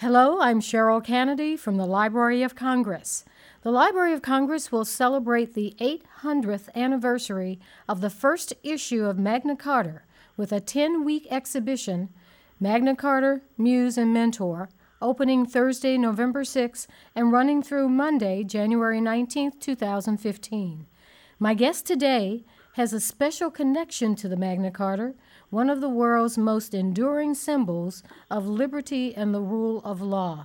Hello, I'm Cheryl Kennedy from the Library of Congress. The Library of Congress will celebrate the 800th anniversary of the first issue of Magna Carta with a 10 week exhibition, Magna Carta, Muse, and Mentor, opening Thursday, November 6 and running through Monday, January 19, 2015. My guest today has a special connection to the Magna Carta one of the world's most enduring symbols of liberty and the rule of law.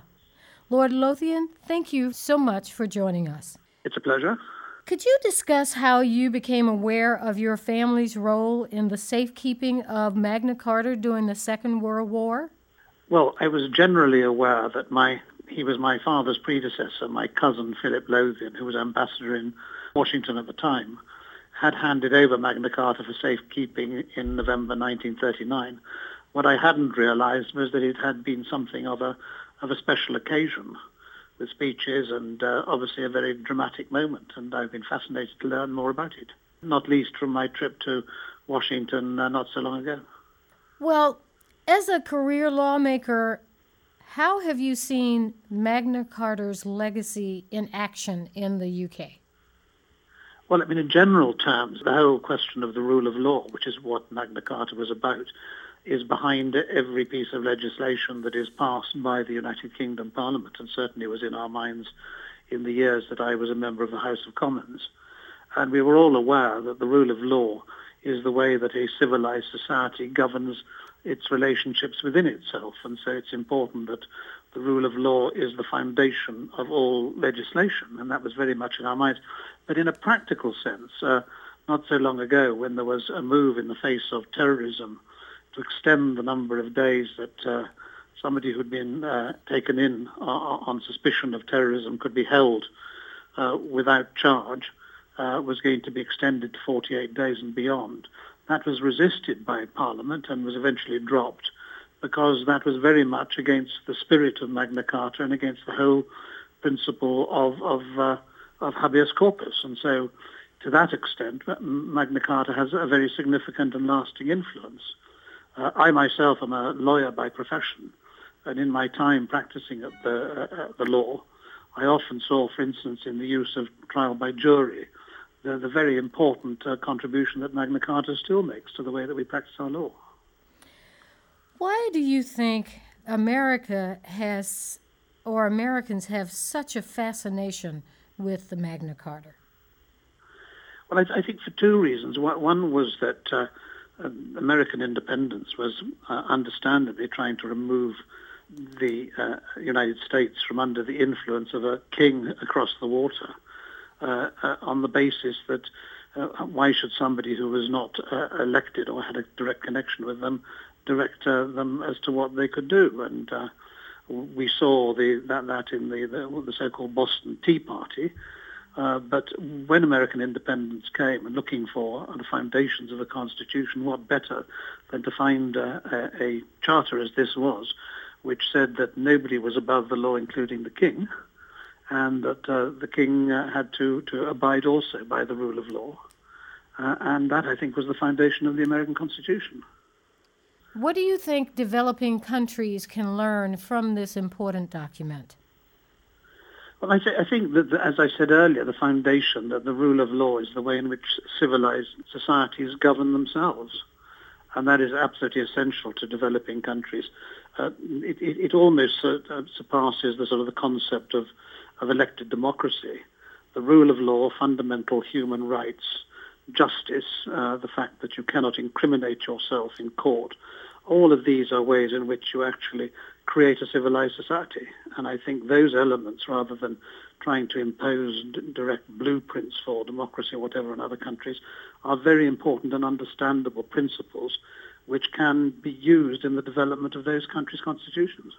Lord Lothian, thank you so much for joining us. It's a pleasure. Could you discuss how you became aware of your family's role in the safekeeping of Magna Carta during the Second World War? Well, I was generally aware that my he was my father's predecessor, my cousin Philip Lothian, who was ambassador in Washington at the time had handed over Magna Carta for safekeeping in November 1939. What I hadn't realized was that it had been something of a, of a special occasion with speeches and uh, obviously a very dramatic moment. And I've been fascinated to learn more about it, not least from my trip to Washington uh, not so long ago. Well, as a career lawmaker, how have you seen Magna Carta's legacy in action in the UK? Well, I mean, in general terms, the whole question of the rule of law, which is what Magna Carta was about, is behind every piece of legislation that is passed by the United Kingdom Parliament, and certainly was in our minds in the years that I was a member of the House of Commons. And we were all aware that the rule of law is the way that a civilized society governs its relationships within itself. And so it's important that the rule of law is the foundation of all legislation, and that was very much in our minds. But in a practical sense, uh, not so long ago, when there was a move in the face of terrorism to extend the number of days that uh, somebody who'd been uh, taken in uh, on suspicion of terrorism could be held uh, without charge, uh, was going to be extended to 48 days and beyond. That was resisted by Parliament and was eventually dropped because that was very much against the spirit of Magna Carta and against the whole principle of, of, uh, of habeas corpus. And so to that extent, Magna Carta has a very significant and lasting influence. Uh, I myself am a lawyer by profession, and in my time practicing at the, uh, the law, I often saw, for instance, in the use of trial by jury, the, the very important uh, contribution that Magna Carta still makes to the way that we practice our law. Why do you think America has, or Americans have, such a fascination with the Magna Carta? Well, I, I think for two reasons. One was that uh, um, American independence was uh, understandably trying to remove the uh, United States from under the influence of a king across the water uh, uh, on the basis that uh, why should somebody who was not elected or had a direct connection with them direct uh, them as to what they could do. And uh, we saw the, that, that in the, the, the so-called Boston Tea Party. Uh, but when American independence came and looking for the foundations of the Constitution, what better than to find uh, a, a, charter as this was, which said that nobody was above the law, including the king, and that uh, the king uh, had to, to abide also by the rule of law. and that, I think, was the foundation of the American Constitution. What do you think developing countries can learn from this important document? Well, I, th- I think that, as I said earlier, the foundation that the rule of law is the way in which civilized societies govern themselves. And that is absolutely essential to developing countries. Uh, it, it, it, almost uh, surpasses the sort of the concept of, of elected democracy. The rule of law, fundamental human rights, justice, uh, the fact that you cannot incriminate yourself in court, all of these are ways in which you actually create a civilized society. And I think those elements, rather than trying to impose d- direct blueprints for democracy or whatever in other countries, are very important and understandable principles which can be used in the development of those countries' constitutions.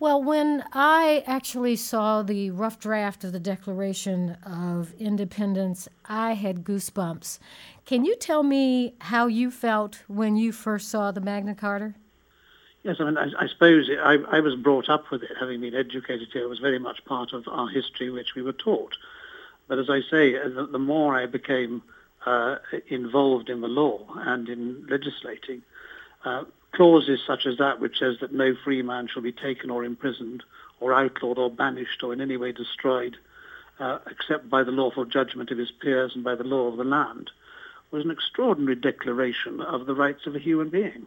Well, when I actually saw the rough draft of the Declaration of Independence, I had goosebumps. Can you tell me how you felt when you first saw the Magna Carta? Yes, I mean, I, I suppose it, I, I was brought up with it, having been educated here. It was very much part of our history which we were taught. But as I say, the, the more I became uh, involved in the law and in legislating, uh, clauses such as that which says that no free man shall be taken or imprisoned or outlawed or banished or in any way destroyed uh, except by the lawful judgment of his peers and by the law of the land was an extraordinary declaration of the rights of a human being.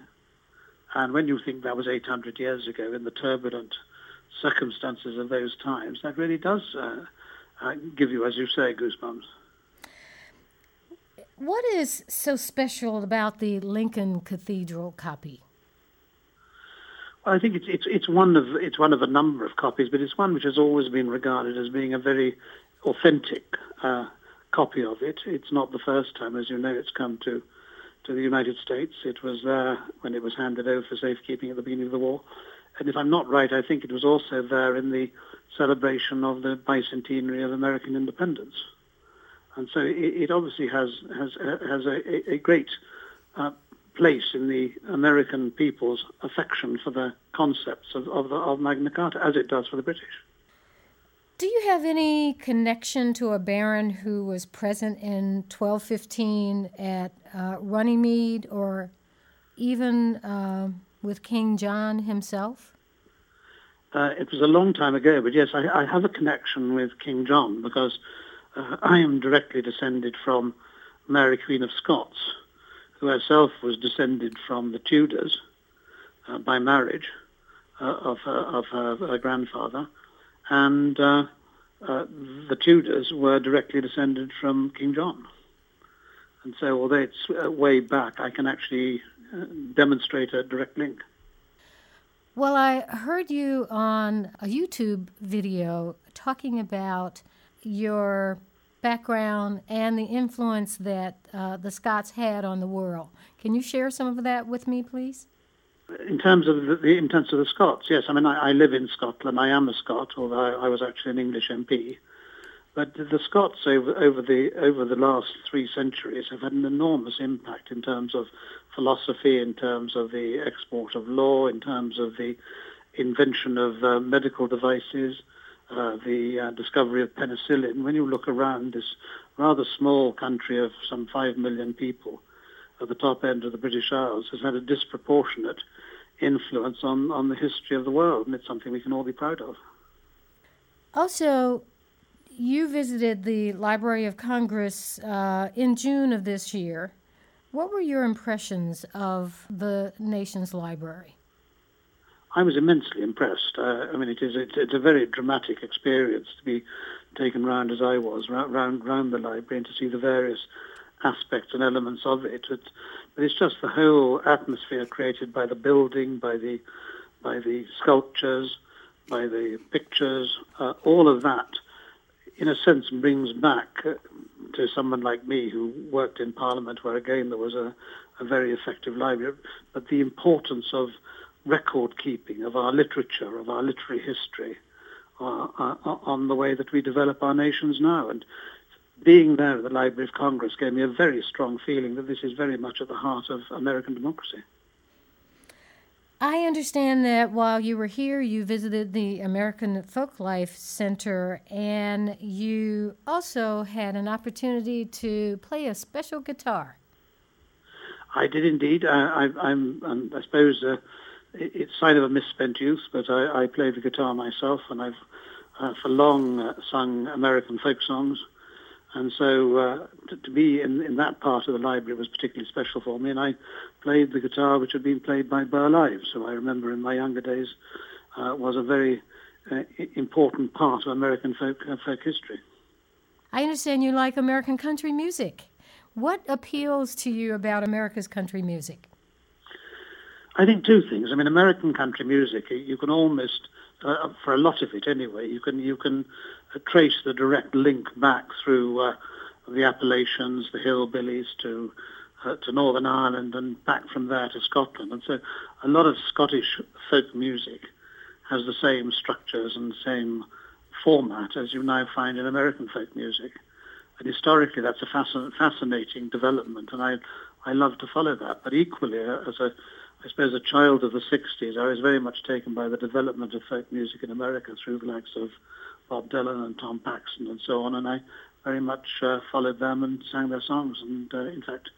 And when you think that was 800 years ago in the turbulent circumstances of those times, that really does uh, uh, give you, as you say, goosebumps. What is so special about the Lincoln Cathedral copy? I think it's, it's, it's, one of, it's one of a number of copies, but it's one which has always been regarded as being a very authentic uh, copy of it. It's not the first time, as you know, it's come to, to the United States. It was there when it was handed over for safekeeping at the beginning of the war. And if I'm not right, I think it was also there in the celebration of the bicentenary of American independence. And so it, it obviously has, has, has a, a great uh, place in the American people's affection for the concepts of, of, the, of Magna Carta, as it does for the British. Do you have any connection to a baron who was present in 1215 at uh, Runnymede or even uh, with King John himself? Uh, it was a long time ago, but yes, I, I have a connection with King John because uh, I am directly descended from Mary Queen of Scots, who herself was descended from the Tudors uh, by marriage uh, of, her, of her, her grandfather and uh, uh, the Tudors were directly descended from King John. And so, although it's uh, way back, I can actually uh, demonstrate a direct link. Well, I heard you on a YouTube video talking about your background and the influence that uh, the Scots had on the world. Can you share some of that with me, please? in terms of the, in terms of the Scots, yes. I mean, I, I, live in Scotland. I am a Scot, although I, I, was actually an English MP. But the Scots over over the over the last three centuries have had an enormous impact in terms of philosophy, in terms of the export of law, in terms of the invention of uh, medical devices, uh, the uh, discovery of penicillin. When you look around this rather small country of some five million people at the top end of the British Isles has had a disproportionate influence on, on the history of the world, and it's something we can all be proud of. Also, you visited the Library of Congress uh, in June of this year. What were your impressions of the nation's library? I was immensely impressed. Uh, I mean, it is it's, it's, a very dramatic experience to be taken round as I was round, round the library and to see the various aspects and elements of it. But it's just the whole atmosphere created by the building, by the by the sculptures, by the pictures, uh, all of that, in a sense, brings back uh, to someone like me who worked in Parliament, where again there was a, a very effective library, but the importance of record keeping of our literature, of our literary history, uh, uh, on the way that we develop our nations now. And being there at the Library of Congress gave me a very strong feeling that this is very much at the heart of American democracy. I understand that while you were here, you visited the American Folklife Center and you also had an opportunity to play a special guitar. I did indeed. I, am I suppose, uh, it's sign of a misspent youth, but I, I play the guitar myself, and I've uh, for long uh, sung American folk songs. And so uh, to, to, be in, in that part of the library was particularly special for me. And I played the guitar which had been played by Burl Ives, who I remember in my younger days uh, was a very uh, important part of American folk, uh, folk history. I understand you like American country music. What appeals to you about America's country music? I think two things. I mean, American country music, you can almost, uh, for a lot of it anyway, you can you can trace the direct link back through uh, the Appalachians, the hillbillies to uh, to Northern Ireland, and back from there to Scotland. And so, a lot of Scottish folk music has the same structures and same format as you now find in American folk music. And historically, that's a fascin- fascinating development, and I I love to follow that. But equally, uh, as a I suppose a child of the 60s, I was very much taken by the development of folk music in America through the likes of Bob Dylan and Tom Paxton and so on, and I very much uh, followed them and sang their songs, and uh, in fact,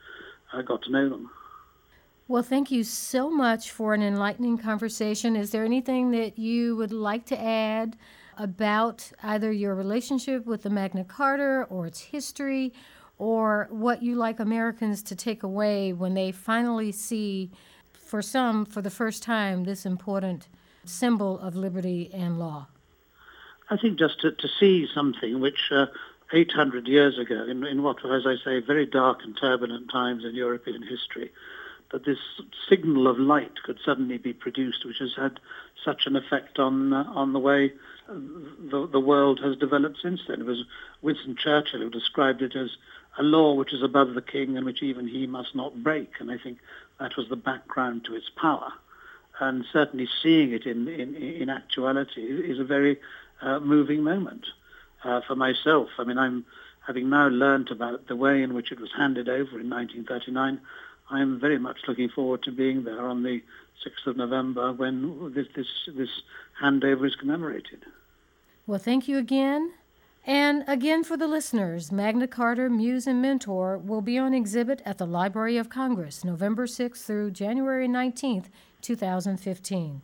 I got to know them. Well, thank you so much for an enlightening conversation. Is there anything that you would like to add about either your relationship with the Magna Carta or its history, or what you like Americans to take away when they finally see, for some, for the first time, this important symbol of liberty and law? I think just to, to see something which uh, 800 years ago, in, in what was, as I say, very dark and turbulent times in European history, that this signal of light could suddenly be produced, which has had such an effect on uh, on the way uh, the, the world has developed since then. It was Winston Churchill who described it as a law which is above the king and which even he must not break. And I think that was the background to its power. And certainly seeing it in, in, in actuality is a very uh, moving moment uh, for myself. I mean, I'm having now learnt about the way in which it was handed over in 1939. I'm very much looking forward to being there on the 6th of November when this, this, this handover is commemorated. Well, thank you again. And again, for the listeners, Magna Carta Muse and Mentor will be on exhibit at the Library of Congress November 6th through January 19th, 2015.